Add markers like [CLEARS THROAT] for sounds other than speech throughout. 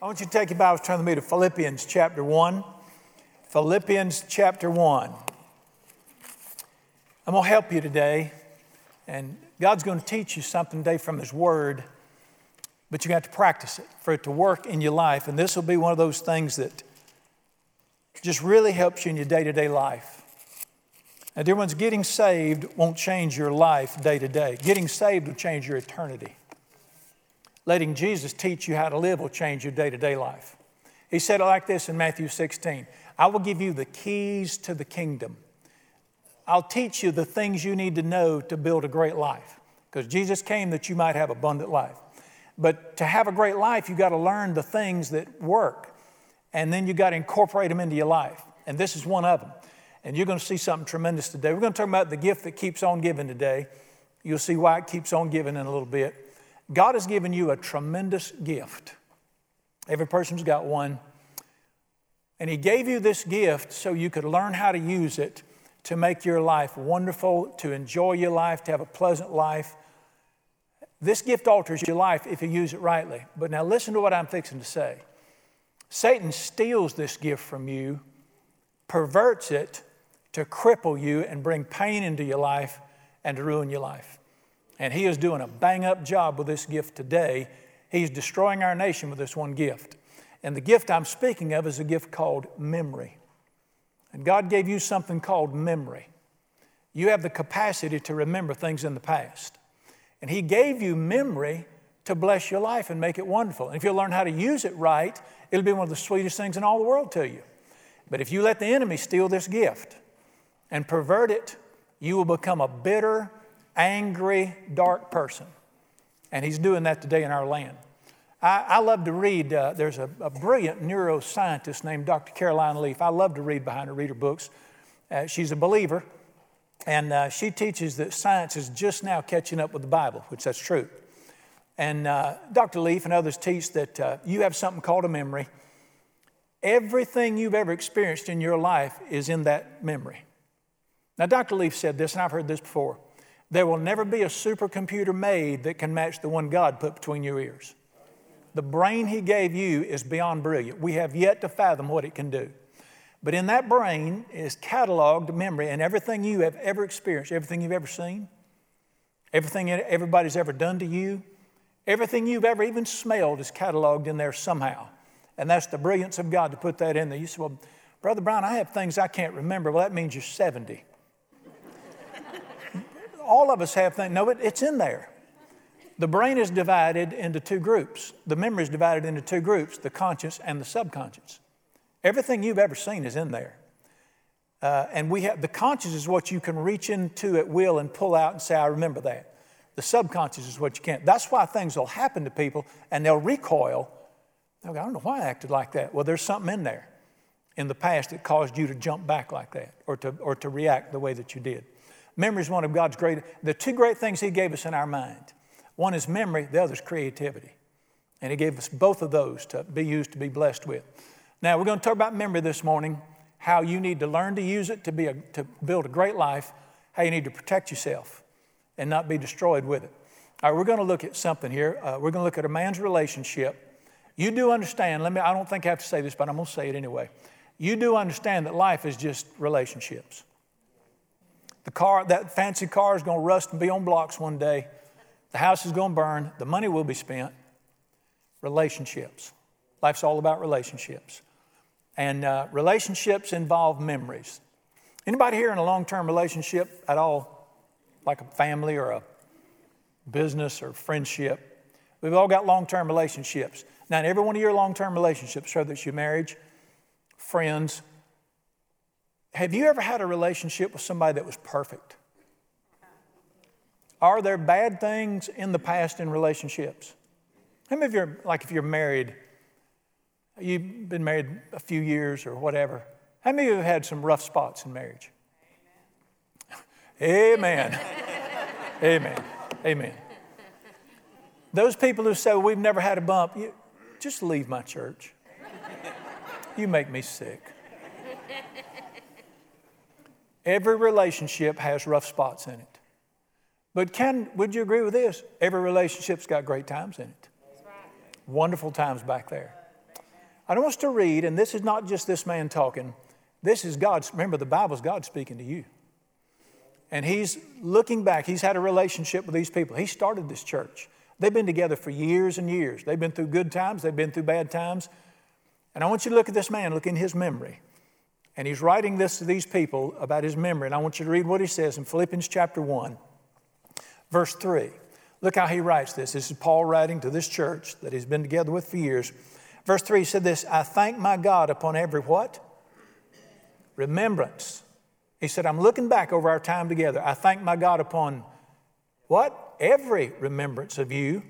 I want you to take your Bibles, turn with me to Philippians chapter 1. Philippians chapter 1. I'm going to help you today, and God's going to teach you something today from His Word, but you got to practice it for it to work in your life. And this will be one of those things that just really helps you in your day to day life. Now, dear ones, getting saved won't change your life day to day. Getting saved will change your eternity. Letting Jesus teach you how to live will change your day to day life. He said it like this in Matthew 16 I will give you the keys to the kingdom. I'll teach you the things you need to know to build a great life. Because Jesus came that you might have abundant life. But to have a great life, you got to learn the things that work. And then you got to incorporate them into your life. And this is one of them. And you're going to see something tremendous today. We're going to talk about the gift that keeps on giving today. You'll see why it keeps on giving in a little bit. God has given you a tremendous gift. Every person's got one. And He gave you this gift so you could learn how to use it to make your life wonderful, to enjoy your life, to have a pleasant life. This gift alters your life if you use it rightly. But now listen to what I'm fixing to say. Satan steals this gift from you, perverts it, to cripple you and bring pain into your life and to ruin your life. And he is doing a bang up job with this gift today. He's destroying our nation with this one gift. And the gift I'm speaking of is a gift called memory. And God gave you something called memory. You have the capacity to remember things in the past. And He gave you memory to bless your life and make it wonderful. And if you learn how to use it right, it'll be one of the sweetest things in all the world to you. But if you let the enemy steal this gift, and pervert it, you will become a bitter, angry, dark person. And he's doing that today in our land. I, I love to read, uh, there's a, a, brilliant neuroscientist named Dr. Caroline Leaf. I love to read behind her reader books. Uh, she's a believer, and uh, she teaches that science is just now catching up with the Bible, which that's true. And uh, Dr. Leaf and others teach that uh, you have something called a memory. Everything you've ever experienced in your life is in that memory. Now, Dr. Leaf said this, and I've heard this before. There will never be a supercomputer made that can match the one God put between your ears. The brain He gave you is beyond brilliant. We have yet to fathom what it can do. But in that brain is cataloged memory and everything you have ever experienced, everything you've ever seen, everything everybody's ever done to you, everything you've ever even smelled is cataloged in there somehow. And that's the brilliance of God to put that in there. You say, Well, Brother Brian, I have things I can't remember. Well, that means you're 70 all of us have things. No, it, it's in there. The brain is divided into two groups. The memory is divided into two groups the conscious and the subconscious. Everything you've ever seen is in there. Uh, and we have the conscious is what you can reach into at will and pull out and say, I remember that. The subconscious is what you can't. That's why things will happen to people and they'll recoil. They'll go, I don't know why I acted like that. Well, there's something in there in the past that caused you to jump back like that or to, or to react the way that you did. Memory is one of God's great, the two great things He gave us in our mind. One is memory, the other is creativity. And He gave us both of those to be used to be blessed with. Now, we're going to talk about memory this morning, how you need to learn to use it to, be a, to build a great life, how you need to protect yourself and not be destroyed with it. All right, we're going to look at something here. Uh, we're going to look at a man's relationship. You do understand, let me, I don't think I have to say this, but I'm going to say it anyway. You do understand that life is just relationships. The car, that fancy car is going to rust and be on blocks one day. The house is going to burn. The money will be spent. Relationships. Life's all about relationships. And uh, relationships involve memories. Anybody here in a long-term relationship at all? Like a family or a business or friendship? We've all got long-term relationships. Now, in every one of your long-term relationships, whether it's your marriage, friends, have you ever had a relationship with somebody that was perfect? Are there bad things in the past in relationships? How many of you, are, like if you're married, you've been married a few years or whatever, how many of you have had some rough spots in marriage? Amen. [LAUGHS] Amen. Amen. Those people who say, well, we've never had a bump, you, just leave my church. You make me sick. Every relationship has rough spots in it. But can, would you agree with this? Every relationship's got great times in it. Right. Wonderful times back there. I want us to read, and this is not just this man talking. This is God. remember, the Bible's God speaking to you. And he's looking back. He's had a relationship with these people. He started this church. They've been together for years and years. They've been through good times, they've been through bad times. And I want you to look at this man, look in his memory. And he's writing this to these people about his memory. And I want you to read what he says in Philippians chapter 1, verse 3. Look how he writes this. This is Paul writing to this church that he's been together with for years. Verse 3 he said this I thank my God upon every what? Remembrance. He said, I'm looking back over our time together. I thank my God upon what? Every remembrance of you.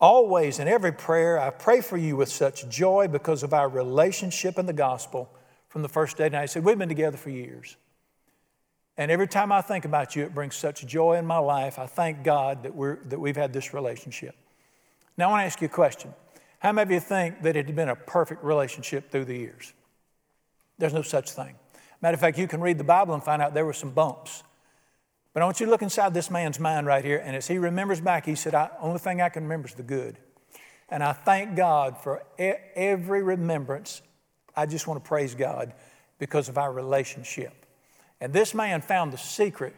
Always in every prayer, I pray for you with such joy because of our relationship in the gospel from the first day. And I said, We've been together for years. And every time I think about you, it brings such joy in my life. I thank God that, we're, that we've had this relationship. Now, I want to ask you a question. How many of you think that it had been a perfect relationship through the years? There's no such thing. Matter of fact, you can read the Bible and find out there were some bumps. But I want you to look inside this man's mind right here, and as he remembers back, he said, "The only thing I can remember is the good. And I thank God for every remembrance. I just want to praise God because of our relationship. And this man found the secret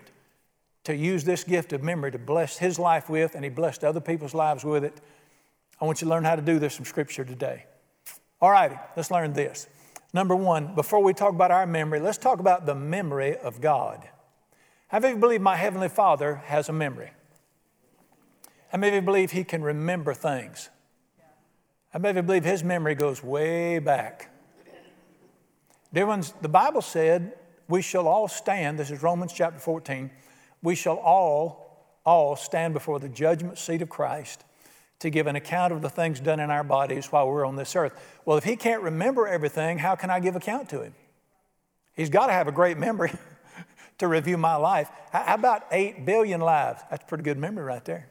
to use this gift of memory to bless his life with, and he blessed other people's lives with it. I want you to learn how to do this from Scripture today. All righty, let's learn this. Number one, before we talk about our memory, let's talk about the memory of God. How many of you believe my Heavenly Father has a memory? How many of you believe He can remember things? How many of you believe His memory goes way back? Dear ones, the Bible said we shall all stand, this is Romans chapter 14, we shall all, all stand before the judgment seat of Christ to give an account of the things done in our bodies while we're on this earth. Well, if he can't remember everything, how can I give account to him? He's got to have a great memory [LAUGHS] to review my life. How about 8 billion lives? That's a pretty good memory right there.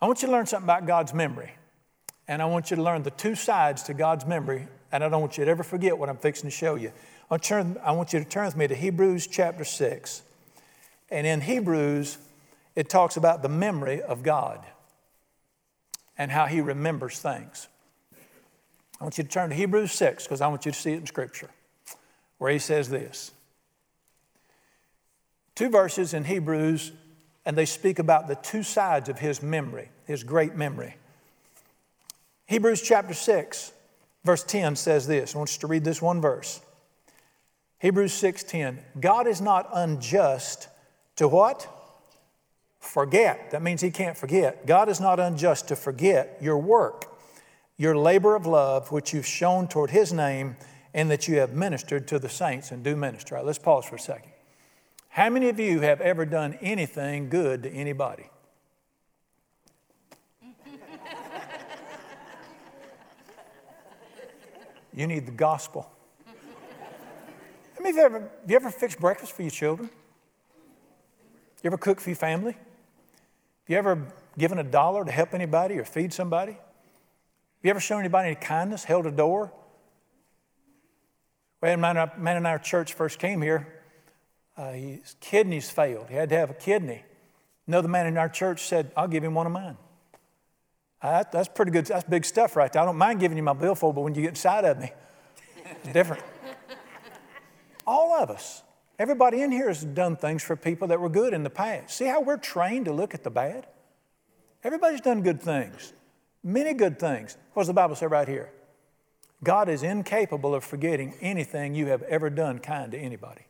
I want you to learn something about God's memory. And I want you to learn the two sides to God's memory. And I don't want you to ever forget what I'm fixing to show you. I want you to turn with me to Hebrews chapter 6. And in Hebrews, it talks about the memory of God and how he remembers things. I want you to turn to Hebrews 6 because I want you to see it in Scripture, where he says this. Two verses in Hebrews, and they speak about the two sides of his memory, his great memory. Hebrews chapter 6, verse 10 says this. I want you to read this one verse. Hebrews 6:10. God is not unjust to what? forget. That means he can't forget. God is not unjust to forget your work, your labor of love, which you've shown toward his name, and that you have ministered to the saints and do minister. Right, let's pause for a second. How many of you have ever done anything good to anybody? You need the gospel. How many of you ever, have you ever fixed breakfast for your children? You ever cook for your family? Have you ever given a dollar to help anybody or feed somebody? Have you ever shown anybody any kindness, held a door? When man, man in our church first came here, uh, his kidneys failed. He had to have a kidney. Another man in our church said, I'll give him one of mine. Uh, that's pretty good. That's big stuff right there. I don't mind giving you my billfold, but when you get inside of me, it's different. [LAUGHS] All of us. Everybody in here has done things for people that were good in the past. See how we're trained to look at the bad? Everybody's done good things, many good things. What does the Bible say right here? God is incapable of forgetting anything you have ever done kind to anybody.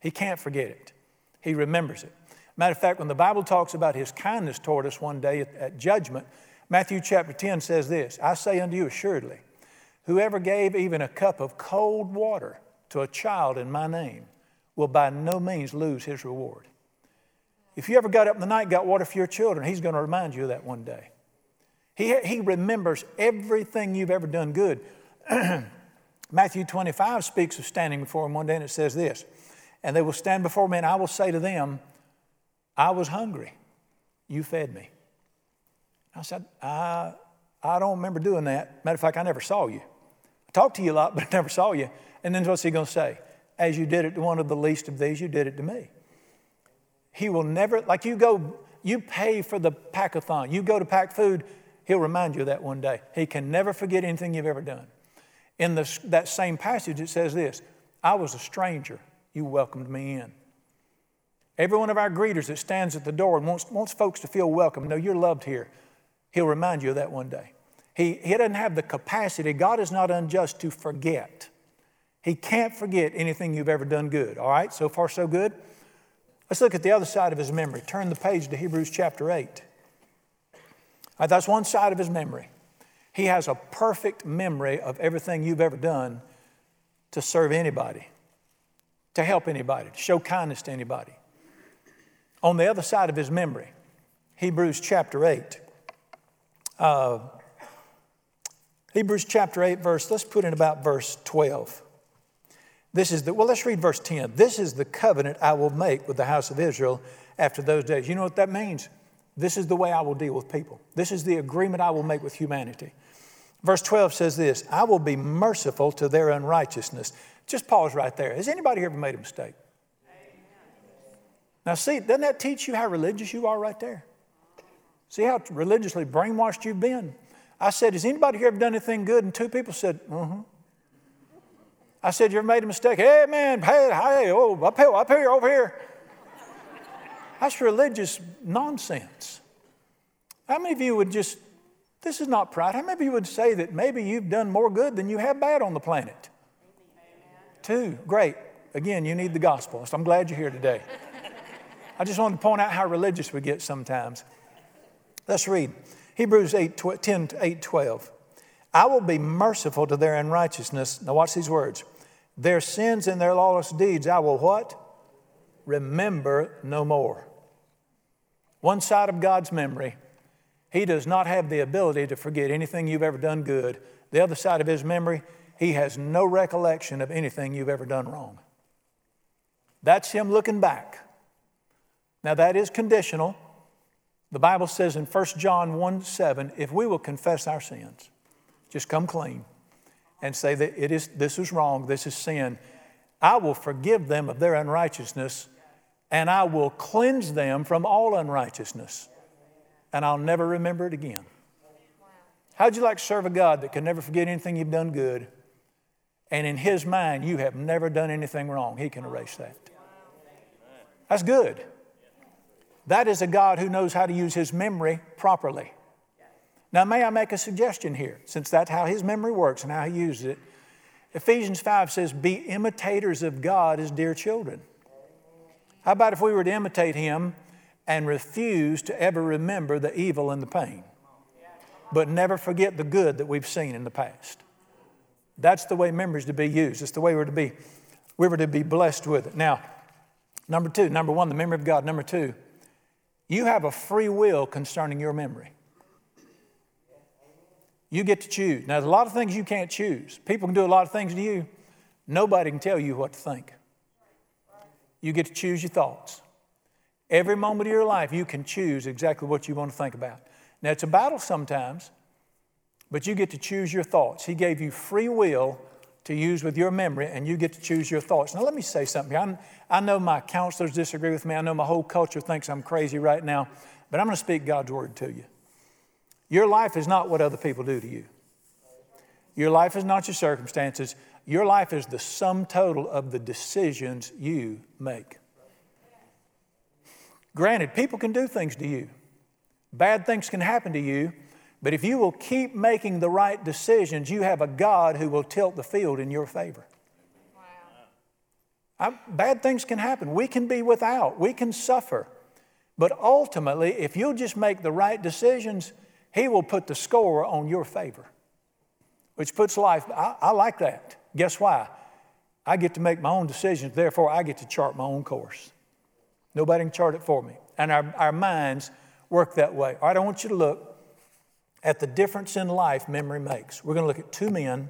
He can't forget it, He remembers it. Matter of fact, when the Bible talks about His kindness toward us one day at, at judgment, Matthew chapter 10 says this I say unto you assuredly, whoever gave even a cup of cold water to a child in my name, will by no means lose his reward. If you ever got up in the night got water for your children, he's going to remind you of that one day. He, he remembers everything you've ever done good. [CLEARS THROAT] Matthew 25 speaks of standing before him one day, and it says this And they will stand before me, and I will say to them, I was hungry. You fed me. I said, I, I don't remember doing that. Matter of fact, I never saw you. I talked to you a lot, [LAUGHS] but I never saw you. And then what's he going to say? as you did it to one of the least of these, you did it to me. He will never, like you go, you pay for the packathon, you go to pack food, He'll remind you of that one day. He can never forget anything you've ever done. In the, that same passage, it says this I was a stranger, you welcomed me in. Every one of our greeters that stands at the door and wants, wants folks to feel welcome, know you're loved here, he'll remind you of that one day. He, he doesn't have the capacity, God is not unjust to forget. He can't forget anything you've ever done good. All right, so far so good. Let's look at the other side of his memory. Turn the page to Hebrews chapter 8. Right, that's one side of his memory. He has a perfect memory of everything you've ever done to serve anybody, to help anybody, to show kindness to anybody. On the other side of his memory, Hebrews chapter 8. Uh, Hebrews chapter 8, verse, let's put in about verse 12. This is the, well, let's read verse 10. This is the covenant I will make with the house of Israel after those days. You know what that means? This is the way I will deal with people. This is the agreement I will make with humanity. Verse 12 says this I will be merciful to their unrighteousness. Just pause right there. Has anybody ever made a mistake? Now, see, doesn't that teach you how religious you are right there? See how religiously brainwashed you've been? I said, Has anybody here ever done anything good? And two people said, Uh huh. I said, You ever made a mistake? Hey, man, hey, hey, oh, up here, up here, over here. That's religious nonsense. How many of you would just this is not pride. How many of you would say that maybe you've done more good than you have bad on the planet? Two, great. Again, you need the gospel. So I'm glad you're here today. I just wanted to point out how religious we get sometimes. Let's read Hebrews 8, 10 8, 12. I will be merciful to their unrighteousness. Now, watch these words. Their sins and their lawless deeds I will what? Remember no more. One side of God's memory he does not have the ability to forget anything you've ever done good. The other side of his memory, he has no recollection of anything you've ever done wrong. That's him looking back. Now, that is conditional. The Bible says in 1 John 1 7, if we will confess our sins, just come clean and say that it is, this is wrong, this is sin, I will forgive them of their unrighteousness and I will cleanse them from all unrighteousness and I'll never remember it again. How'd you like to serve a God that can never forget anything you've done good? And in His mind, you have never done anything wrong. He can erase that. That's good. That is a God who knows how to use His memory properly. Now, may I make a suggestion here, since that's how His memory works and how He uses it? Ephesians 5 says, Be imitators of God as dear children. How about if we were to imitate Him and refuse to ever remember the evil and the pain, but never forget the good that we've seen in the past. That's the way memories to be used. It's the way we're to be, we were to be blessed with it. Now, number two, number one, the memory of God. Number two, you have a free will concerning your memory. You get to choose. Now, there's a lot of things you can't choose. People can do a lot of things to you. Nobody can tell you what to think. You get to choose your thoughts. Every moment of your life, you can choose exactly what you want to think about. Now, it's a battle sometimes, but you get to choose your thoughts. He gave you free will to use with your memory, and you get to choose your thoughts. Now, let me say something. I'm, i know my counselors disagree with me. I know my whole culture thinks I'm crazy right now, but I'm going to speak God's word to you. Your life is not what other people do to you. Your life is not your circumstances. Your life is the sum total of the decisions you make. Granted, people can do things to you, bad things can happen to you, but if you will keep making the right decisions, you have a God who will tilt the field in your favor. Wow. I, bad things can happen. We can be without, we can suffer. But ultimately, if you'll just make the right decisions, He will put the score on your favor, which puts life. I, I like that. Guess why? I get to make my own decisions, therefore, I get to chart my own course. Nobody can chart it for me. And our, our minds work that way. All right, I want you to look at the difference in life memory makes. We're going to look at two men.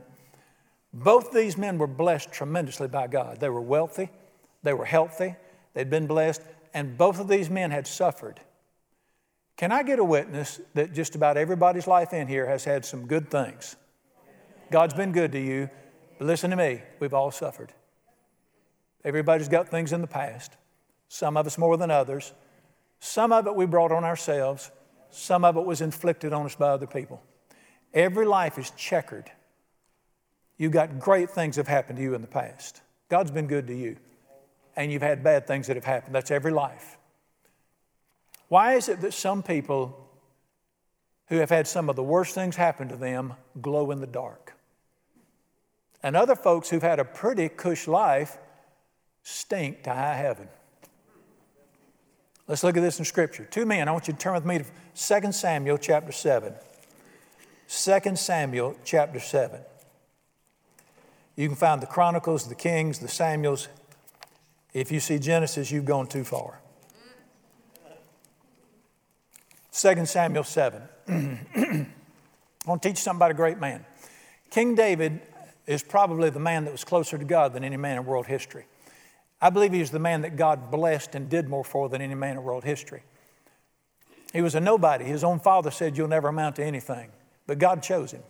Both these men were blessed tremendously by God. They were wealthy, they were healthy, they'd been blessed, and both of these men had suffered. Can I get a witness that just about everybody's life in here has had some good things? God's been good to you, but listen to me, we've all suffered. Everybody's got things in the past some of us more than others. Some of it we brought on ourselves, some of it was inflicted on us by other people. Every life is checkered. You've got great things have happened to you in the past. God's been good to you. And you've had bad things that have happened. That's every life. Why is it that some people who have had some of the worst things happen to them glow in the dark? And other folks who've had a pretty cush life stink to high heaven. Let's look at this in Scripture. Two men, I want you to turn with me to 2 Samuel chapter 7. 2 Samuel chapter 7. You can find the Chronicles, the Kings, the Samuels. If you see Genesis, you've gone too far. 2 Samuel 7. [CLEARS THROAT] I want to teach about a great man. King David is probably the man that was closer to God than any man in world history. I believe he was the man that God blessed and did more for than any man in world history. He was a nobody. His own father said, You'll never amount to anything. But God chose him,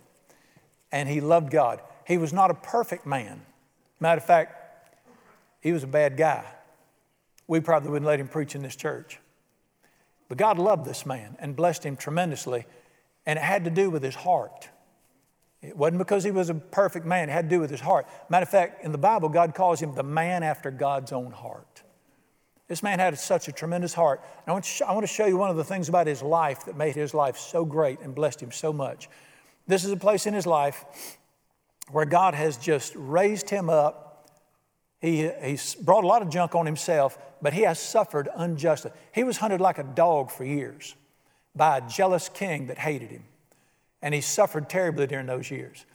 and he loved God. He was not a perfect man. Matter of fact, he was a bad guy. We probably wouldn't let him preach in this church. But God loved this man and blessed him tremendously, and it had to do with his heart. It wasn't because he was a perfect man, it had to do with his heart. Matter of fact, in the Bible, God calls him the man after God's own heart. This man had such a tremendous heart. And I want, to I want to show you one of the things about his life that made his life so great and blessed him so much. This is a place in his life where God has just raised him up he, he's brought a lot of junk on himself, but he has suffered unjustly. He was hunted like a dog for years by a jealous king that hated him. And he suffered terribly during those years.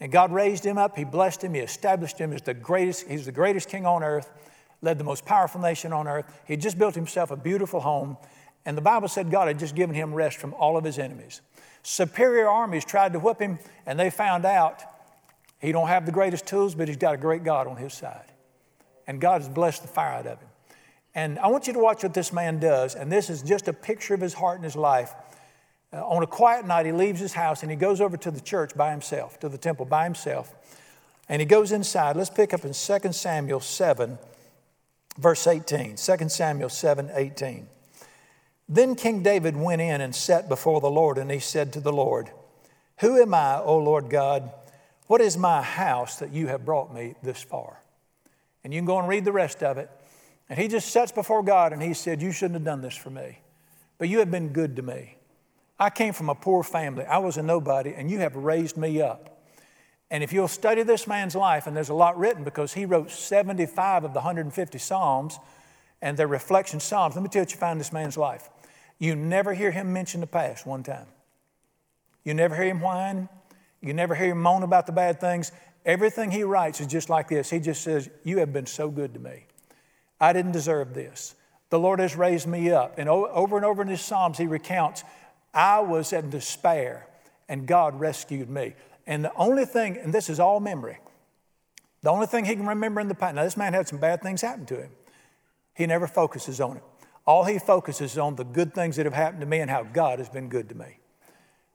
And God raised him up, he blessed him, he established him as the greatest, he's the greatest king on earth, led the most powerful nation on earth. He just built himself a beautiful home. And the Bible said God had just given him rest from all of his enemies. Superior armies tried to whip him, and they found out he don't have the greatest tools, but he's got a great God on his side and God has blessed the fire out of him. And I want you to watch what this man does, and this is just a picture of his heart and his life. Uh, on a quiet night, he leaves his house and he goes over to the church by himself, to the temple by himself. And he goes inside. Let's pick up in 2 Samuel 7, verse 18. 2 Samuel 7, 18. Then King David went in and sat before the Lord, and he said to the Lord, Who am I, O Lord God? What is my house that you have brought me this far? And you can go and read the rest of it. And he just sits before God and he said, You shouldn't have done this for me, but you have been good to me. I came from a poor family, I was a nobody, and you have raised me up. And if you'll study this man's life, and there's a lot written because he wrote 75 of the 150 Psalms, and they're reflection Psalms. Let me tell you you find in this man's life. You never hear him mention the past one time. You never hear him whine. You never hear him moan about the bad things. Everything he writes is just like this. He just says, You have been so good to me. I didn't deserve this. The Lord has raised me up. And over and over in his Psalms, he recounts, I was in despair and God rescued me. And the only thing, and this is all memory, the only thing he can remember in the past, now this man had some bad things happen to him. He never focuses on it. All he focuses is on the good things that have happened to me and how God has been good to me.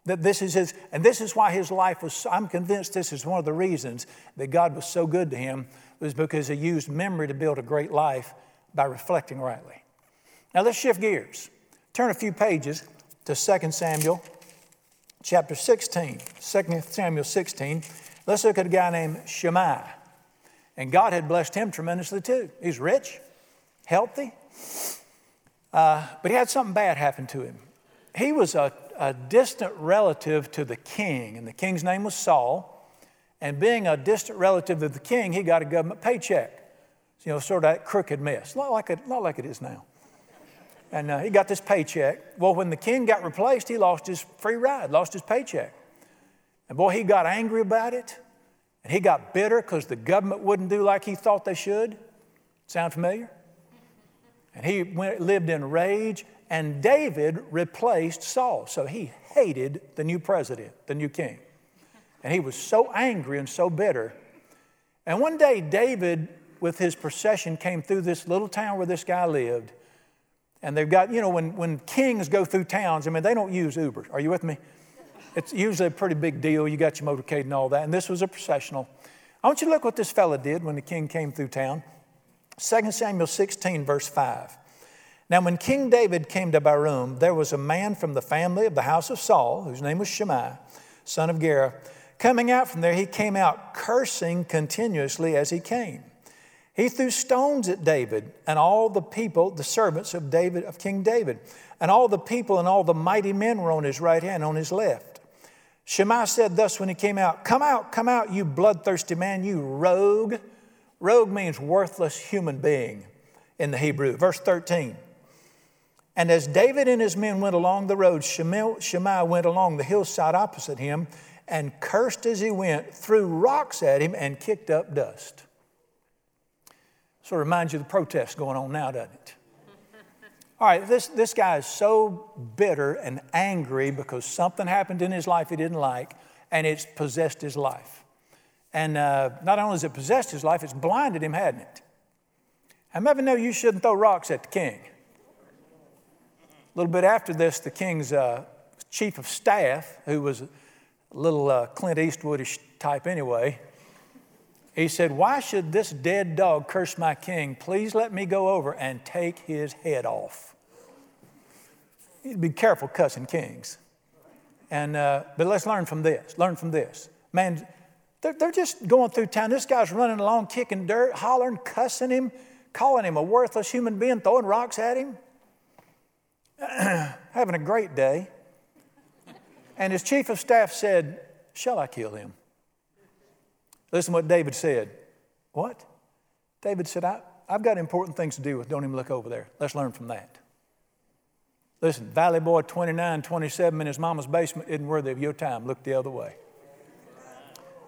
That this is his, and this is why his life was, I'm convinced this is one of the reasons that God was so good to him, was because he used memory to build a great life by reflecting rightly. Now let's shift gears. Turn a few pages to 2 Samuel chapter 16. 2 Samuel 16. Let's look at a guy named Shimei. And God had blessed him tremendously too. He's rich, healthy, uh, but he had something bad happen to him. He was a a distant relative to the king, and the king's name was Saul. And being a distant relative of the king, he got a government paycheck. You know, sort of that crooked mess, not like it, not like it is now. And uh, he got this paycheck. Well, when the king got replaced, he lost his free ride, lost his paycheck. And boy, he got angry about it. And he got bitter because the government wouldn't do like he thought they should. Sound familiar? And he went, lived in rage and David replaced Saul. So he hated the new president, the new king. And he was so angry and so bitter. And one day, David, with his procession, came through this little town where this guy lived. And they've got, you know, when, when kings go through towns, I mean, they don't use Uber. Are you with me? It's usually a pretty big deal. You got your motorcade and all that. And this was a processional. I want you to look what this fella did when the king came through town. 2 Samuel 16, verse 5. Now, when King David came to Bahurim, there was a man from the family of the house of Saul, whose name was Shimei, son of Gera. Coming out from there, he came out cursing continuously as he came. He threw stones at David and all the people, the servants of David, of King David. And all the people and all the mighty men were on his right hand, on his left. Shimei said thus when he came out, Come out, come out, you bloodthirsty man, you rogue. Rogue means worthless human being in the Hebrew. Verse 13. And as David and his men went along the road, Shimei went along the hillside opposite him and cursed as he went, threw rocks at him, and kicked up dust. So it reminds you of the protest going on now, doesn't it? All right, this, this guy is so bitter and angry because something happened in his life he didn't like, and it's possessed his life. And uh, not only has it possessed his life, it's blinded him, hadn't it? Of you know you shouldn't throw rocks at the king? A little bit after this, the king's uh, chief of staff, who was a little uh, Clint Eastwoodish type anyway, he said, Why should this dead dog curse my king? Please let me go over and take his head off. You'd be careful cussing kings. And, uh, but let's learn from this. Learn from this. Man, they're, they're just going through town. This guy's running along, kicking dirt, hollering, cussing him, calling him a worthless human being, throwing rocks at him. [CLEARS THROAT] having a great day. And his chief of staff said, Shall I kill him? Listen to what David said. What? David said, I, I've got important things to do with. Don't even look over there. Let's learn from that. Listen, Valley Boy 29, 27 in his mama's basement isn't worthy of your time. Look the other way.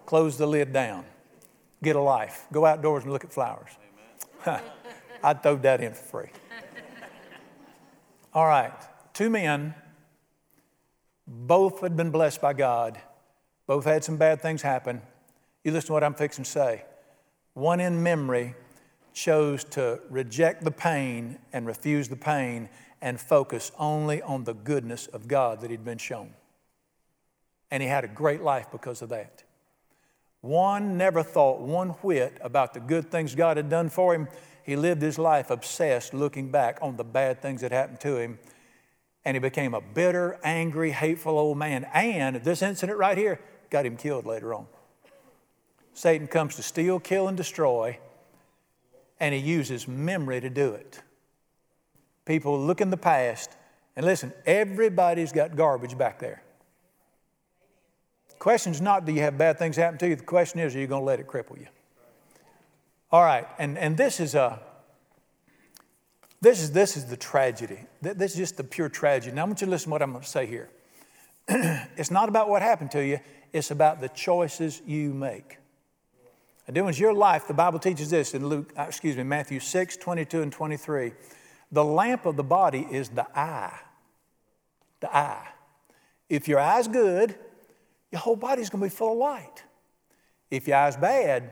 Close the lid down. Get a life. Go outdoors and look at flowers. [LAUGHS] I'd throw that in for free. All right, two men, both had been blessed by God, both had some bad things happen. You listen to what I'm fixing to say. One in memory chose to reject the pain and refuse the pain and focus only on the goodness of God that he'd been shown. And he had a great life because of that. One never thought one whit about the good things God had done for him he lived his life obsessed, looking back on the bad things that happened to him. And he became a bitter, angry, hateful old man. And this incident right here got him killed later on. Satan comes to steal, kill, and destroy, and he uses memory to do it. People look in the past, and listen, everybody's got garbage back there. The question is not do you have bad things happen to you? The question is, are you going to let it cripple you? All right, and, and this is a this is this is the tragedy. This is just the pure tragedy. Now I want you to listen to what I'm going to say here. [CLEARS THROAT] it's not about what happened to you, it's about the choices you make. Doing your life, the Bible teaches this in Luke, uh, excuse me, Matthew 6, 22 and 23. The lamp of the body is the eye. The eye. If your eye's good, your whole body's going to be full of light. If your eye's bad,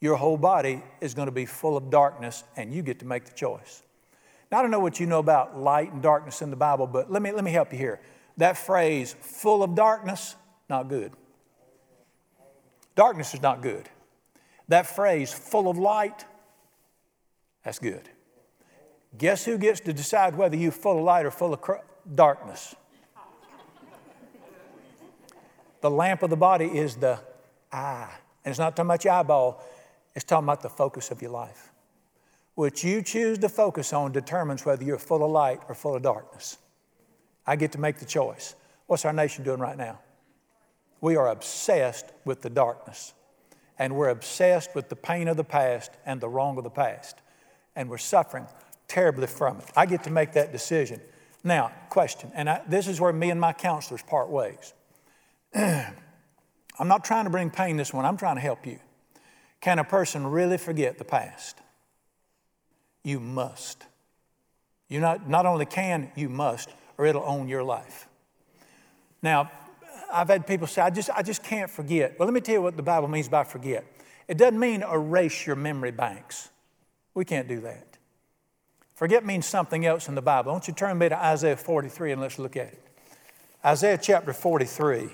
your whole body is going to be full of darkness, and you get to make the choice. Now, I don't know what you know about light and darkness in the Bible, but let me, let me help you here. That phrase, full of darkness, not good. Darkness is not good. That phrase, full of light, that's good. Guess who gets to decide whether you're full of light or full of cr- darkness? the lamp of the body is the eye. And it's not talking about your eyeball, it's talking about the focus of your life. What you choose to focus on determines whether you're full of light or full of darkness. I get to make the choice. What's our nation doing right now? We are obsessed with the darkness, and we're obsessed with the pain of the past and the wrong of the past, and we're suffering terribly from it. I get to make that decision. Now, question, and I, this is where me and my counselors part ways. [CLEARS THROAT] I'm not trying to bring pain this one, I'm trying to help you. Can a person really forget the past? You must. You not, not only can, you must, or it'll own your life. Now, I've had people say, I just, I just can't forget. Well, let me tell you what the Bible means by forget. It doesn't mean erase your memory banks. We can't do that. Forget means something else in the Bible. I want you turn me to Isaiah 43 and let's look at it. Isaiah chapter 43.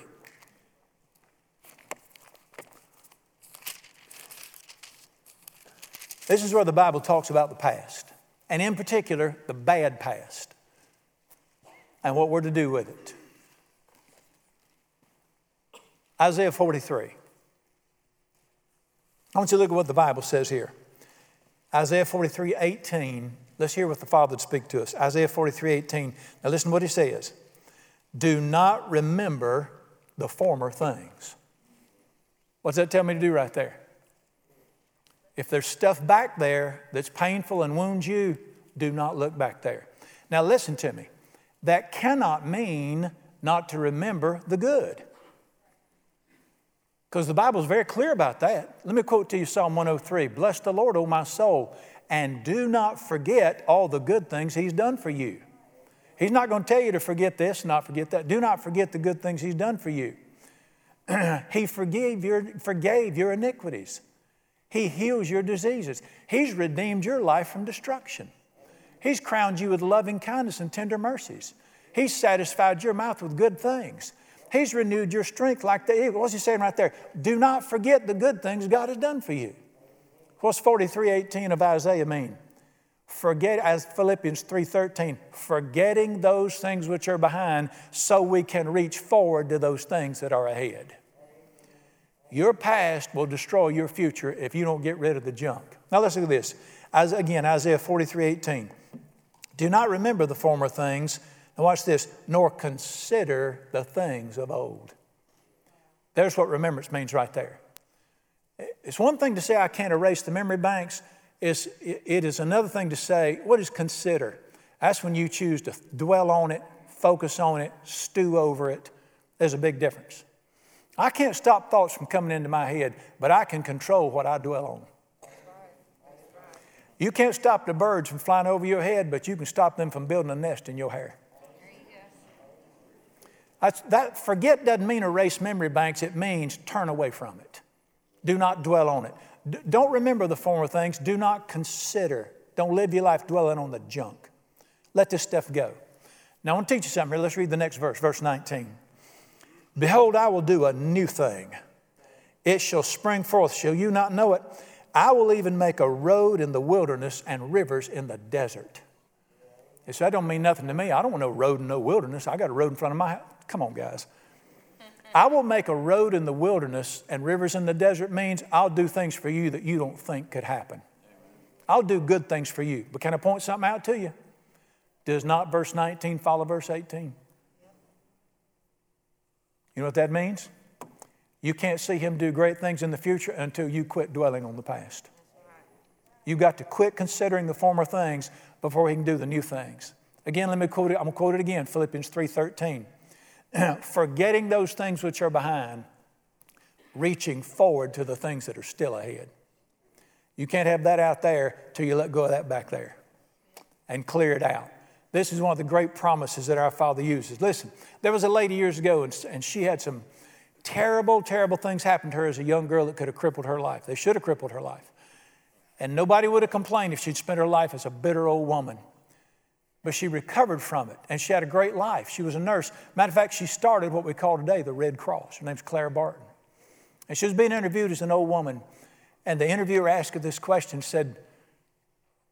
This is where the Bible talks about the past. and in particular, the bad past, and what we're to do with it. Isaiah 43. I want you to look at what the Bible says here. Isaiah 43, 18. Let's hear what the Father would speak to us. Isaiah 43, 18. Now listen to what he says. Do not remember the former things. What's that tell me to do right there? If there's stuff back there that's painful and wounds you, do not look back there. Now, listen to me. That cannot mean not to remember the good. Because the Bible is very clear about that. Let me quote to you Psalm 103 Bless the Lord, O my soul, and do not forget all the good things He's done for you. He's not going to tell you to forget this, not forget that. Do not forget the good things He's done for you. [CLEARS THROAT] he forgave your, forgave your iniquities. He heals your diseases. He's redeemed your life from destruction. He's crowned you with loving kindness and tender mercies. He's satisfied your mouth with good things. He's renewed your strength like the eagle. What's he saying right there? Do not forget the good things God has done for you. What's 43:18 of Isaiah mean? Forget, as Philippians 3:13, forgetting those things which are behind, so we can reach forward to those things that are ahead. Your past will destroy your future if you don't get rid of the junk. Now let's look at this. As, again, Isaiah 43 18. Do not remember the former things, and watch this, nor consider the things of old. There's what remembrance means right there. It's one thing to say, I can't erase the memory banks. It's, it is another thing to say, what is consider? That's when you choose to dwell on it, focus on it, stew over it. There's a big difference. I can't stop thoughts from coming into my head, but I can control what I dwell on. You can't stop the birds from flying over your head, but you can stop them from building a nest in your hair. That forget doesn't mean erase memory banks, it means turn away from it. Do not dwell on it. D- don't remember the former things. Do not consider. Don't live your life dwelling on the junk. Let this stuff go. Now, I want to teach you something here. Let's read the next verse, verse 19. Behold, I will do a new thing. It shall spring forth. Shall you not know it? I will even make a road in the wilderness and rivers in the desert. You say, that don't mean nothing to me. I don't want no road in no wilderness. I got a road in front of my house. Come on, guys. I will make a road in the wilderness and rivers in the desert means I'll do things for you that you don't think could happen. I'll do good things for you. But can I point something out to you? Does not verse 19 follow verse 18? You know what that means? You can't see Him do great things in the future until you quit dwelling on the past. You've got to quit considering the former things before He can do the new things. Again, let me quote it. I'm going to quote it again Philippians 3:13. [CLEARS THROAT] Forgetting those things which are behind, reaching forward to the things that are still ahead. You can't have that out there till you let go of that back there and clear it out. This is one of the great promises that our Father uses. Listen, there was a lady years ago, and, and she had some terrible, terrible things happen to her as a young girl that could have crippled her life. They should have crippled her life. And nobody would have complained if she'd spent her life as a bitter old woman. But she recovered from it, and she had a great life. She was a nurse. Matter of fact, she started what we call today the Red Cross. Her name's Clara Barton. And she was being interviewed as an old woman. And the interviewer asked her this question, said,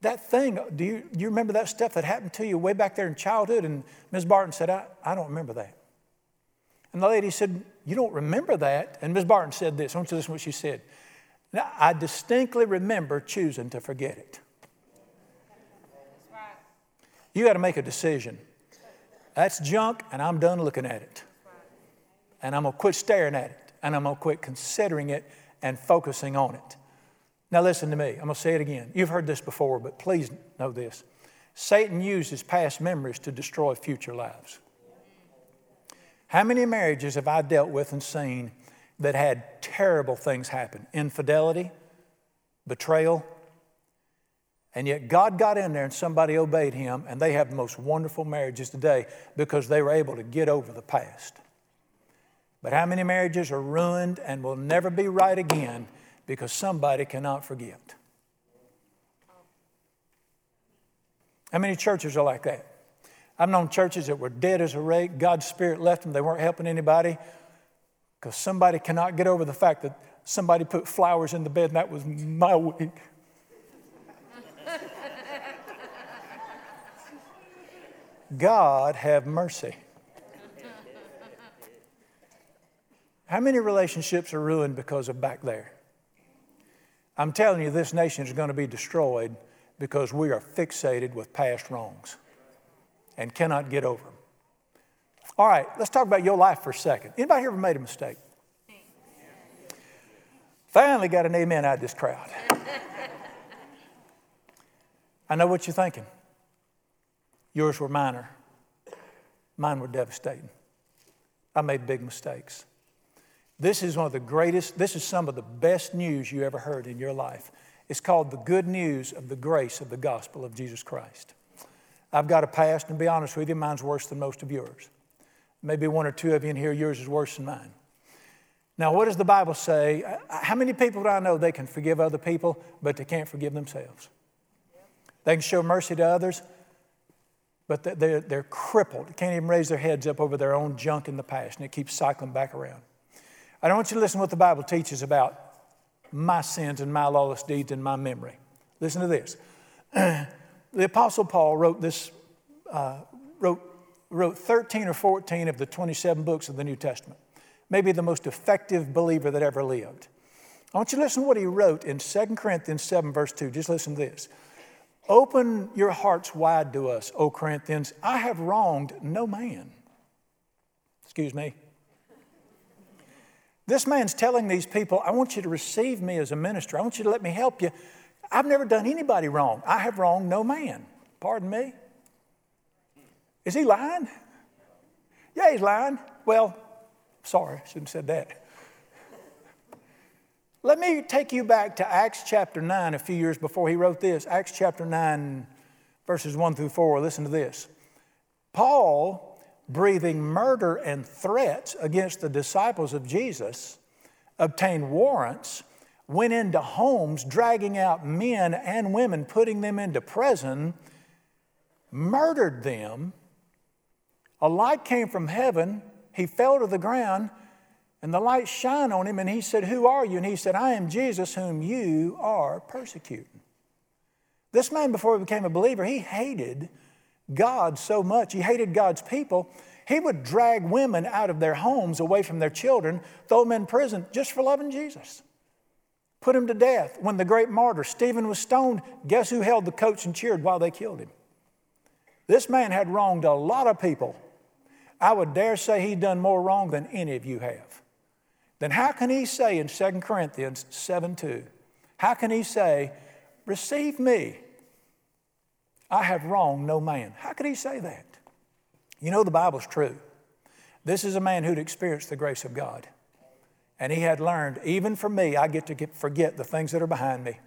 that thing, do you, do you remember that stuff that happened to you way back there in childhood? And Ms. Barton said, I, I don't remember that. And the lady said, You don't remember that? And Ms. Barton said this. I want you to listen to what she said. Now, I distinctly remember choosing to forget it. You got to make a decision. That's junk, and I'm done looking at it. And I'm going to quit staring at it, and I'm going to quit considering it and focusing on it. Now, listen to me. I'm going to say it again. You've heard this before, but please know this Satan uses past memories to destroy future lives. How many marriages have I dealt with and seen that had terrible things happen? Infidelity, betrayal, and yet God got in there and somebody obeyed him, and they have the most wonderful marriages today because they were able to get over the past. But how many marriages are ruined and will never be right again because somebody cannot forget. How many churches are like that? I've known churches that were dead as a rake. God's Spirit left them. They weren't helping anybody because somebody cannot get over the fact that somebody put flowers in the bed and that was my week. God have mercy. How many relationships are ruined because of back there? I'm telling you, this nation is going to be destroyed because we are fixated with past wrongs and cannot get over them. All right, let's talk about your life for a second. Anybody here ever made a mistake? Finally got an amen out of this crowd. [LAUGHS] I know what you're thinking. Yours were minor, mine were devastating. I made big mistakes. This is one of the greatest, this is some of the best news you ever heard in your life. It's called the good news of the grace of the gospel of Jesus Christ. I've got a past, and to be honest with you, mine's worse than most of yours. Maybe one or two of you in here, yours is worse than mine. Now, what does the Bible say? How many people do I know they can forgive other people, but they can't forgive themselves? They can show mercy to others, but they're, they're crippled. They can't even raise their heads up over their own junk in the past, and it keeps cycling back around. I don't want you to listen to what the Bible teaches about my sins and my lawless deeds and my memory. Listen to this. [CLEARS THROAT] the Apostle Paul wrote this, uh, wrote, wrote 13 or 14 of the 27 books of the New Testament maybe the most effective believer that ever lived. I want you to listen to what he wrote in 2 Corinthians 7, verse 2. Just listen to this. Open your hearts wide to us, O Corinthians. I have wronged no man. Excuse me. This man's telling these people, I want you to receive me as a minister. I want you to let me help you. I've never done anybody wrong. I have wronged no man. Pardon me? Is he lying? Yeah, he's lying. Well, Sorry, shouldn't have said that. Let me take you back to Acts chapter 9, a few years before he wrote this. Acts chapter 9, verses 1 through 4. Listen to this. Paul, breathing murder and threats against the disciples of Jesus, obtained warrants, went into homes, dragging out men and women, putting them into prison, murdered them. A light came from heaven he fell to the ground and the light shined on him and he said, Who are you? And he said, I am Jesus whom you are persecuting. This man, before he became a believer, he hated God so much. He hated God's people. He would drag women out of their homes away from their children, throw them in prison just for loving Jesus. Put him to death. When the great martyr Stephen was stoned, guess who held the coats and cheered while they killed him? This man had wronged a lot of people I would dare say he's done more wrong than any of you have. Then how can he say in 2 Corinthians 7 2, how can he say, Receive me? I have wronged no man. How could he say that? You know, the Bible's true. This is a man who'd experienced the grace of God. And he had learned, even for me, I get to get, forget the things that are behind me.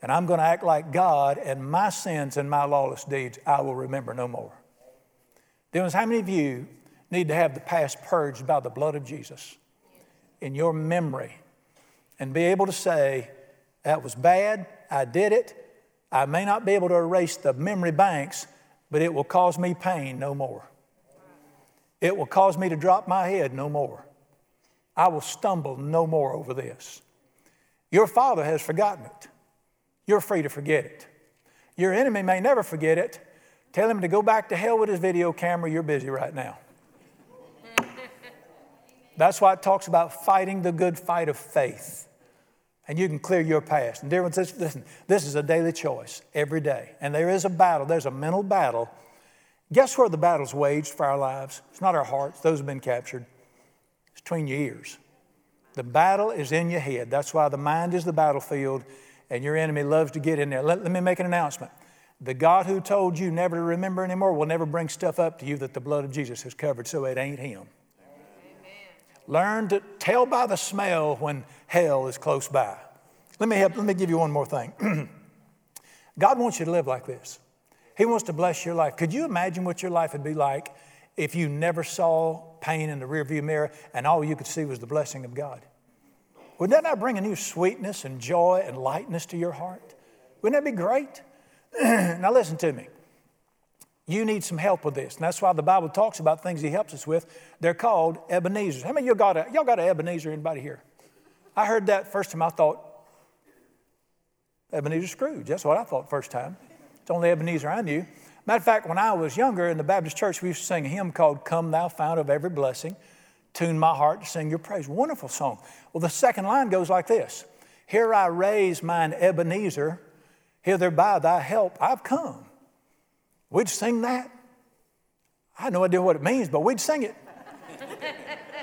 And I'm going to act like God, and my sins and my lawless deeds I will remember no more. Dylan, how many of you need to have the past purged by the blood of Jesus in your memory and be able to say, that was bad, I did it. I may not be able to erase the memory banks, but it will cause me pain no more. It will cause me to drop my head no more. I will stumble no more over this. Your father has forgotten it. You're free to forget it. Your enemy may never forget it. Tell him to go back to hell with his video camera. You're busy right now. That's why it talks about fighting the good fight of faith. And you can clear your past. And dear ones, listen, this is a daily choice every day. And there is a battle, there's a mental battle. Guess where the battle's waged for our lives? It's not our hearts, those have been captured. It's between your ears. The battle is in your head. That's why the mind is the battlefield, and your enemy loves to get in there. Let, let me make an announcement. The God who told you never to remember anymore will never bring stuff up to you that the blood of Jesus has covered, so it ain't Him. Learn to tell by the smell when hell is close by. Let me, help, let me give you one more thing. [CLEARS THROAT] God wants you to live like this. He wants to bless your life. Could you imagine what your life would be like if you never saw pain in the rearview mirror and all you could see was the blessing of God? Would that not bring a new sweetness and joy and lightness to your heart? Wouldn't that be great? [CLEARS THROAT] now, listen to me. You need some help with this. And that's why the Bible talks about things He helps us with. They're called Ebenezer's. How many of you got a, y'all got an Ebenezer? Anybody here? I heard that first time I thought, Ebenezer Scrooge. That's what I thought first time. It's only Ebenezer I knew. Matter of fact, when I was younger in the Baptist church, we used to sing a hymn called Come Thou Fount of Every Blessing. Tune my heart to sing your praise. Wonderful song. Well, the second line goes like this Here I raise mine Ebenezer, hither by thy help I've come. We'd sing that. I had no idea what it means, but we'd sing it.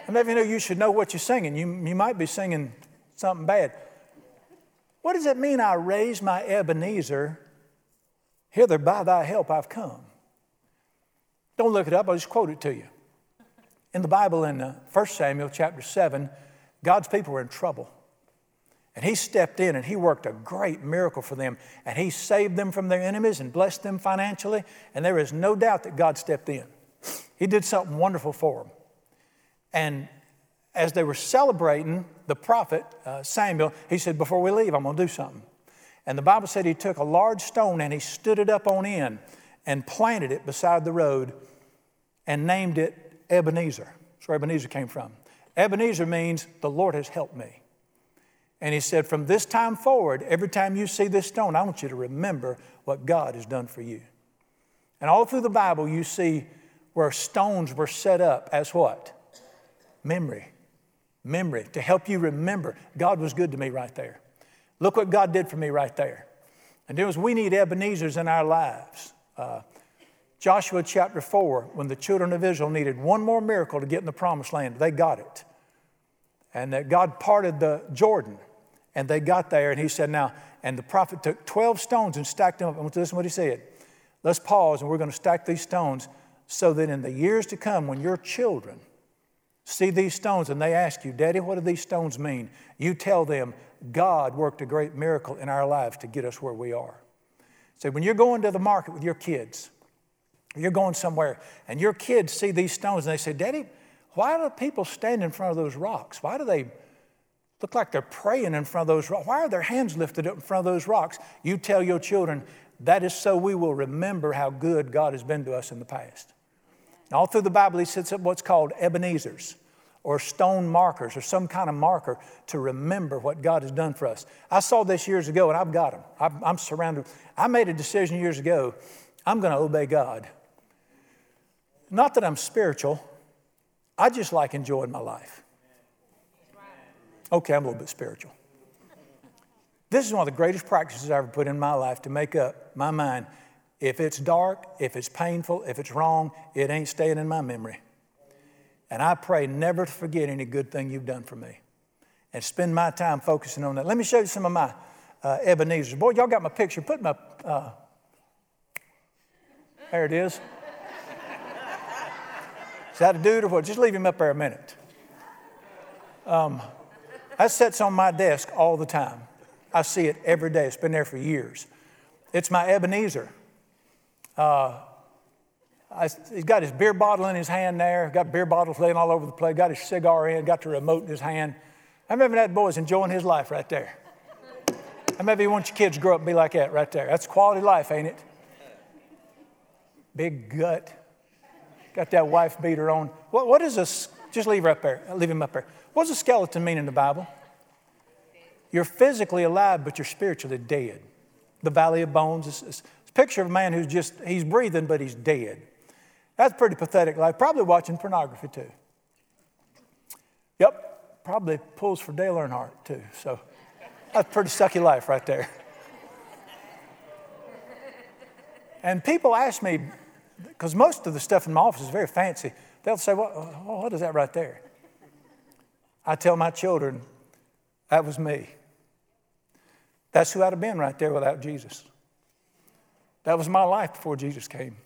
and maybe you know you should know what you're singing. You, you might be singing something bad. What does it mean, I raise my Ebenezer Hither by thy help I've come. Don't look it up, I'll just quote it to you. In the Bible, in uh, 1 Samuel chapter 7, God's people were in trouble. And he stepped in and he worked a great miracle for them. And he saved them from their enemies and blessed them financially. And there is no doubt that God stepped in. He did something wonderful for them. And as they were celebrating the prophet uh, Samuel, he said, Before we leave, I'm going to do something. And the Bible said he took a large stone and he stood it up on end and planted it beside the road and named it Ebenezer. That's where Ebenezer came from. Ebenezer means the Lord has helped me. And he said, From this time forward, every time you see this stone, I want you to remember what God has done for you. And all through the Bible, you see where stones were set up as what? Memory. Memory, to help you remember God was good to me right there. Look what God did for me right there. And it was we need Ebenezer's in our lives. Uh, Joshua chapter 4, when the children of Israel needed one more miracle to get in the promised land, they got it. And that God parted the Jordan, and they got there, and he said, Now, and the prophet took 12 stones and stacked them up. And listen to what he said. Let's pause, and we're going to stack these stones so that in the years to come, when your children see these stones and they ask you, Daddy, what do these stones mean? You tell them, God worked a great miracle in our lives to get us where we are. So when you're going to the market with your kids, you're going somewhere, and your kids see these stones and they say, Daddy, why do people stand in front of those rocks? Why do they look like they're praying in front of those rocks? Why are their hands lifted up in front of those rocks? You tell your children, that is so we will remember how good God has been to us in the past. all through the Bible, he sets up what's called Ebenezer's or stone markers or some kind of marker to remember what God has done for us. I saw this years ago and I've got them. I'm, I'm surrounded. I made a decision years ago I'm going to obey God. Not that I'm spiritual, I just like enjoying my life. Okay, I'm a little bit spiritual. This is one of the greatest practices I ever put in my life to make up my mind. If it's dark, if it's painful, if it's wrong, it ain't staying in my memory. And I pray never to forget any good thing you've done for me and spend my time focusing on that. Let me show you some of my uh, Ebenezer's. Boy, y'all got my picture. Put my, uh, there it is. Is that a dude or what? Just leave him up there a minute. Um, that sits on my desk all the time. I see it every day. It's been there for years. It's my Ebenezer. Uh, I, he's got his beer bottle in his hand there, got beer bottles laying all over the place, got his cigar in, got the remote in his hand. I remember that boy's enjoying his life right there. I maybe you want your kids to grow up and be like that right there. That's quality life, ain't it? Big gut. Got that wife beater on. What, what is this? Just leave her up there. Leave him up there. What does a skeleton mean in the Bible? You're physically alive, but you're spiritually dead. The valley of bones is, is a picture of a man who's just, he's breathing, but he's dead. That's pretty pathetic life. Probably watching pornography too. Yep, probably pulls for Dale Earnhardt too. So that's pretty sucky life right there. And people ask me, because most of the stuff in my office is very fancy, they'll say, well, What is that right there? I tell my children, That was me. That's who I'd have been right there without Jesus. That was my life before Jesus came.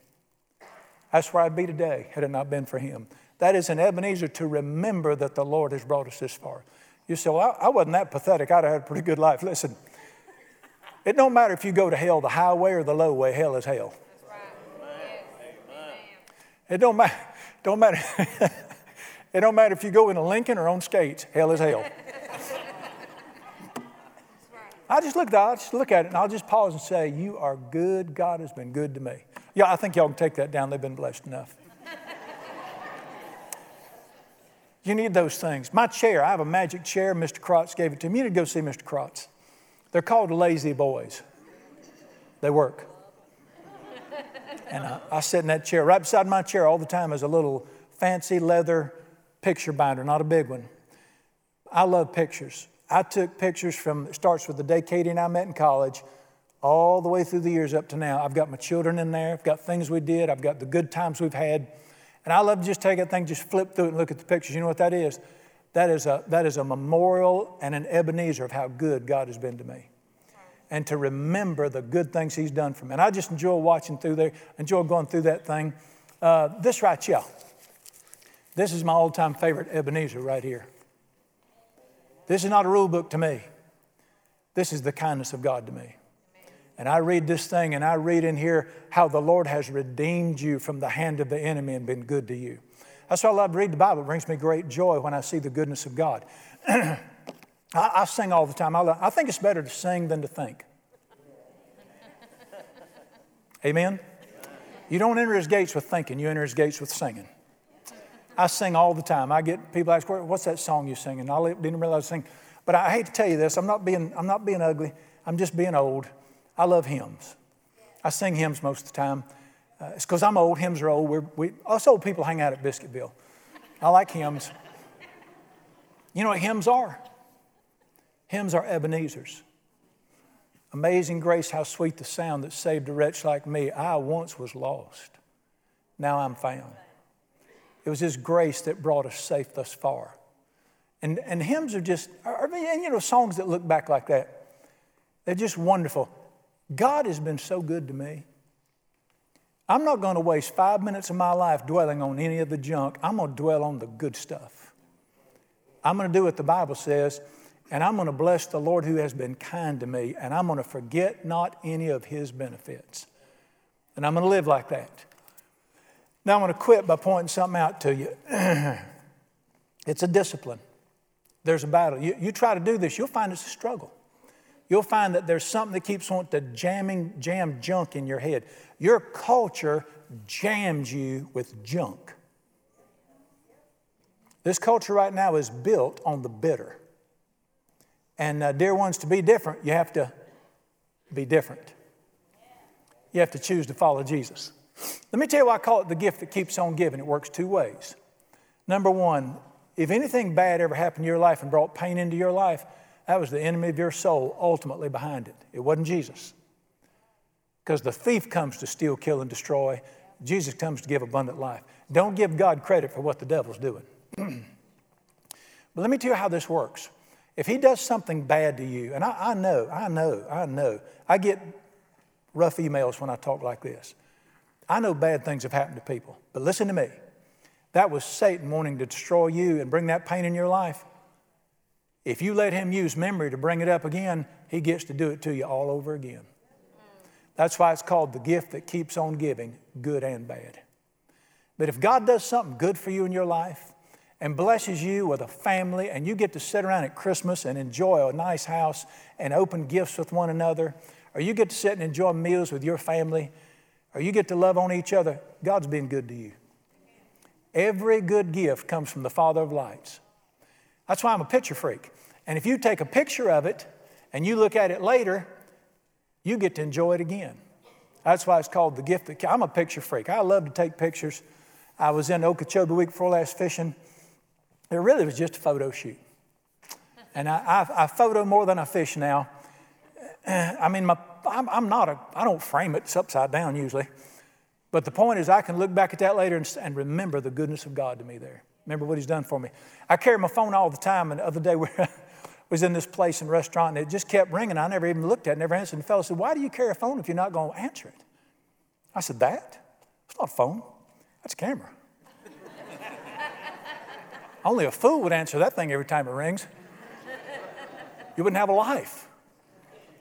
That's where I'd be today had it not been for him. That is an Ebenezer to remember that the Lord has brought us this far. You say, well, I wasn't that pathetic. I'd have had a pretty good life. Listen, it don't matter if you go to hell the highway or the low way, hell is hell. It don't matter. Don't matter. [LAUGHS] it don't matter if you go in a Lincoln or on skates. Hell is hell. I just look, I just look at it and I'll just pause and say, "You are good. God has been good to me." Yeah, I think y'all can take that down. They've been blessed enough. you need those things. My chair, I have a magic chair. Mr. Krotz gave it to me. You need to go see Mr. Krotz. They're called La-Z-Boys. They work. And I, I sit in that chair. Right beside my chair all the time is a little fancy leather picture binder, not a big one. I love pictures. I took pictures from, it starts with the day Katie and I met in college, all the way through the years up to now. I've got my children in there, I've got things we did, I've got the good times we've had. And I love to just take that thing, just flip through it and look at the pictures. You know what that is? That is a, that is a memorial and an Ebenezer of how good God has been to me. And to remember the good things He's done for me. And I just enjoy watching through there, enjoy going through that thing. Uh, this right here, this is my all time favorite Ebenezer right here. This is not a rule book to me. This is the kindness of God to me. And I read this thing and I read in here how the Lord has redeemed you from the hand of the enemy and been good to you. That's why I love to read the Bible. It brings me great joy when I see the goodness of God. [CLEARS THROAT] I, I, sing all the time. I, I think it's better to sing than to think. Amen? You don't enter his gates with thinking, you enter his gates with singing. I sing all the time. I get people ask, What's that song you sing? And I didn't realize I sing. But I hate to tell you this, I'm not being, I'm not being ugly, I'm just being old. I love hymns. I sing hymns most of the time. Uh, it's because I'm old, hymns are old. We're, we, us old people hang out at Biscuitville. I like hymns. You know what hymns are? Hymns are Ebenezer's. Amazing grace, how sweet the sound that saved a wretch like me. I once was lost, now I'm found. It was His grace that brought us safe thus far. And, and hymns are just, I mean, and you know, songs that look back like that, they're just wonderful. God has been so good to me. I'm not going to waste five minutes of my life dwelling on any of the junk. I'm going to dwell on the good stuff. I'm going to do what the Bible says, and I'm going to bless the Lord who has been kind to me, and I'm going to forget not any of his benefits. And I'm going to live like that. Now, I'm going to quit by pointing something out to you. [CLEARS THROAT] it's a discipline, there's a battle. You, you try to do this, you'll find it's a struggle you'll find that there's something that keeps wanting to jamming, jam junk in your head. Your culture jams you with junk. This culture right now is built on the bitter. And, uh, dear ones, to be different, you have to be different. You have to choose to follow Jesus. Let me tell you why I call it the gift that keeps on giving. It works two ways. Number one, if anything bad ever happened in your life and brought pain into your life, that was the enemy of your soul ultimately behind it. It wasn't Jesus. Because the thief comes to steal, kill, and destroy. Jesus comes to give abundant life. Don't give God credit for what the devil's doing. [CLEARS THROAT] but let me tell you how this works. If he does something bad to you, and I, I know, I know, I know, I get rough emails when I talk like this. I know bad things have happened to people, but listen to me. That was Satan wanting to destroy you and bring that pain in your life. If you let him use memory to bring it up again, he gets to do it to you all over again. That's why it's called the gift that keeps on giving, good and bad. But if God does something good for you in your life and blesses you with a family, and you get to sit around at Christmas and enjoy a nice house and open gifts with one another, or you get to sit and enjoy meals with your family, or you get to love on each other, God's been good to you. Every good gift comes from the Father of lights. That's why I'm a picture freak. And if you take a picture of it and you look at it later, you get to enjoy it again. That's why it's called the gift that I'm a picture freak. I love to take pictures. I was in Okeechobee the week before last fishing. It really was just a photo shoot. And I, I, I photo more than I fish now. [CLEARS THROAT] I mean, my, I'm, I'm, not a, I don't frame it, it's upside down usually. But the point is, I can look back at that later and, and remember the goodness of God to me there. Remember what He's done for me. I carry my phone all the time, and the other day we [LAUGHS] was in this place and restaurant and it just kept ringing. I never even looked at it, never answered. And the fellow said, Why do you carry a phone if you're not going to answer it? I said, That? It's not a phone, that's a camera. [LAUGHS] Only a fool would answer that thing every time it rings. You wouldn't have a life.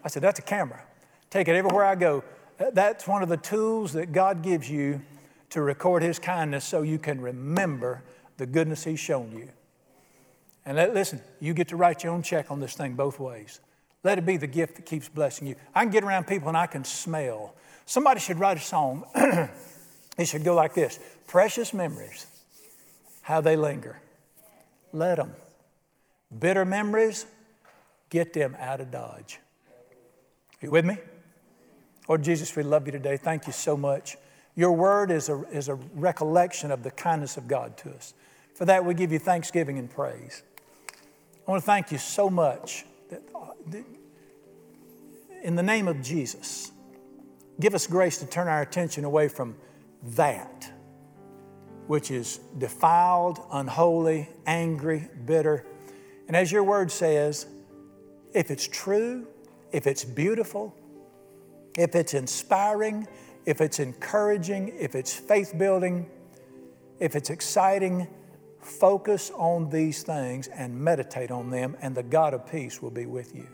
I said, That's a camera. Take it everywhere I go. Uh, that's one of the tools that God gives you to record His kindness so you can remember the goodness He's shown you. And let, listen, you get to write your own check on this thing both ways. Let it be the gift that keeps blessing you. I can get around people and I can smell. Somebody should write a song. [CLEARS THROAT] it should go like this Precious memories, how they linger. Let them. Bitter memories, get them out of Dodge. You with me? Lord Jesus, we love you today. Thank you so much. Your word is a, is a recollection of the kindness of God to us. For that, we give you thanksgiving and praise. I want to thank you so much that, uh, that in the name of Jesus, give us grace to turn our attention away from that which is defiled, unholy, angry, bitter. And as your word says, if it's true, if it's beautiful, if it's inspiring, if it's encouraging, if it's faith building, if it's exciting, focus on these things and meditate on them, and the God of peace will be with you.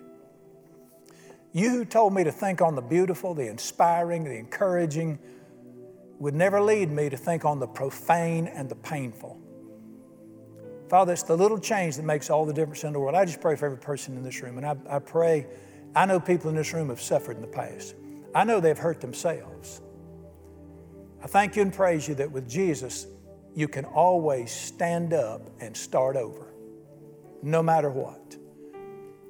You who told me to think on the beautiful, the inspiring, the encouraging, would never lead me to think on the profane and the painful. Father, it's the little change that makes all the difference in the world. I just pray for every person in this room, and I, I pray, I know people in this room have suffered in the past. I know they've hurt themselves. I thank you and praise you that with Jesus, you can always stand up and start over, no matter what.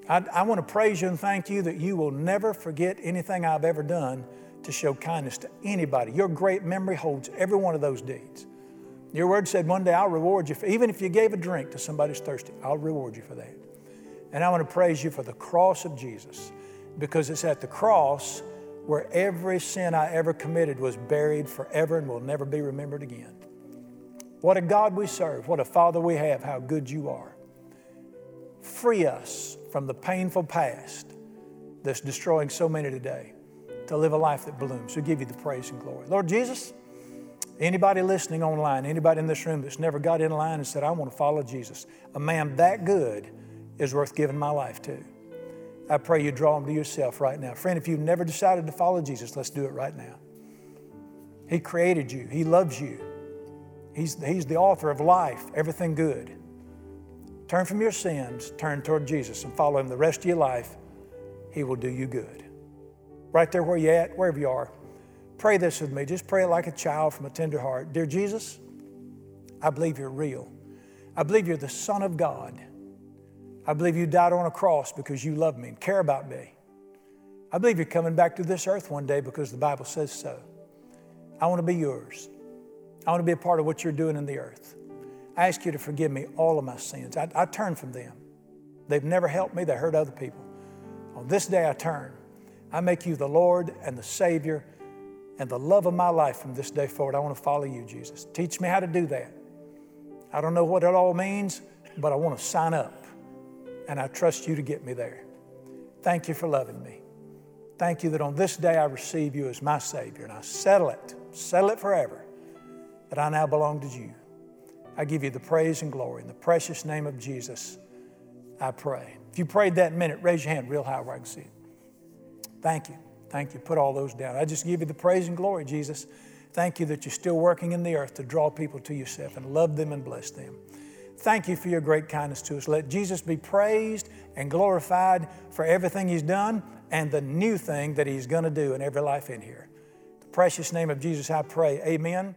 I, I want to praise you and thank you that you will never forget anything I've ever done to show kindness to anybody. Your great memory holds every one of those deeds. Your word said, One day I'll reward you. For, even if you gave a drink to somebody who's thirsty, I'll reward you for that. And I want to praise you for the cross of Jesus because it's at the cross where every sin I ever committed was buried forever and will never be remembered again. What a God we serve. What a Father we have. How good you are. Free us from the painful past that's destroying so many today to live a life that blooms. We give you the praise and glory. Lord Jesus, anybody listening online, anybody in this room that's never got in line and said, I want to follow Jesus, a man that good is worth giving my life to. I pray you draw them to yourself right now. Friend, if you've never decided to follow Jesus, let's do it right now. He created you, He loves you. He's, he's the author of life, everything good. Turn from your sins, turn toward Jesus, and follow Him the rest of your life. He will do you good right there where you're at, wherever you are, pray this with me. Just pray it like a child from a tender heart. Dear Jesus, I believe you're real. I believe you're the Son of God. I believe you died on a cross because you love me and care about me. I believe you're coming back to this earth one day because the Bible says so. I want to be yours. I want to be a part of what you're doing in the earth. I ask you to forgive me all of my sins. I, I turn from them. They've never helped me, they hurt other people. On this day, I turn. I make you the Lord and the Savior and the love of my life from this day forward. I want to follow you, Jesus. Teach me how to do that. I don't know what it all means, but I want to sign up and I trust you to get me there. Thank you for loving me. Thank you that on this day I receive you as my Savior and I settle it, settle it forever, that I now belong to you. I give you the praise and glory. In the precious name of Jesus, I pray. If you prayed that minute, raise your hand real high where I can see it. Thank you. Thank you. Put all those down. I just give you the praise and glory, Jesus. Thank you that you're still working in the earth to draw people to yourself and love them and bless them. Thank you for your great kindness to us. Let Jesus be praised and glorified for everything He's done and the new thing that He's going to do in every life in here. The precious name of Jesus, I pray. Amen.